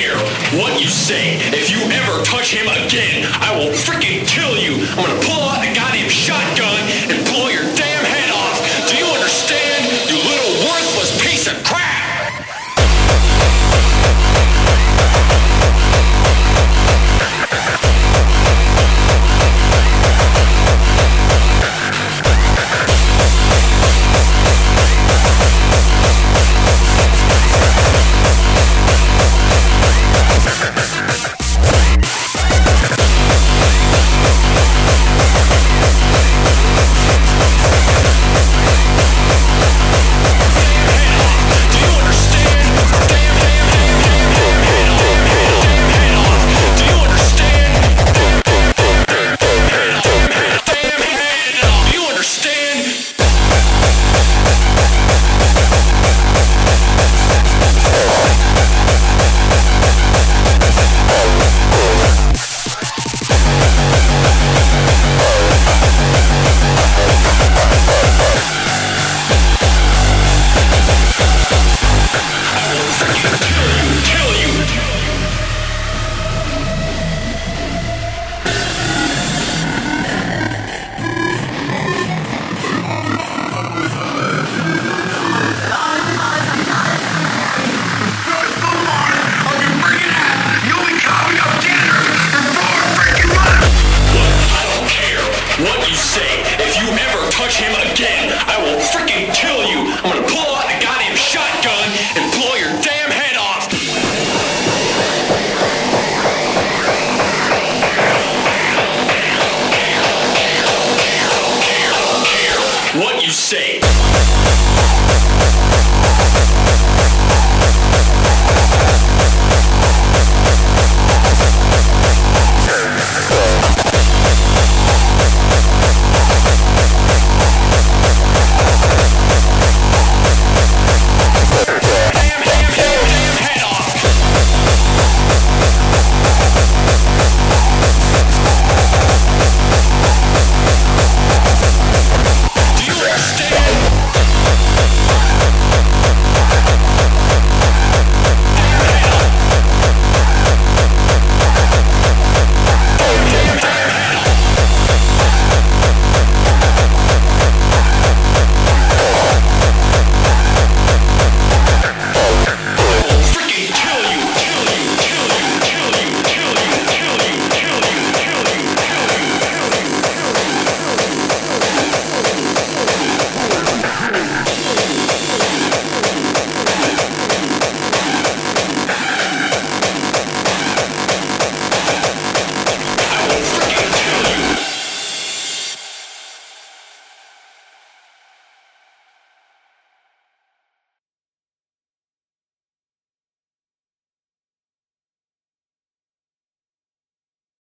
care what you say. If you ever touch him again, I will freaking kill you. I'm gonna pull out a goddamn shotgun and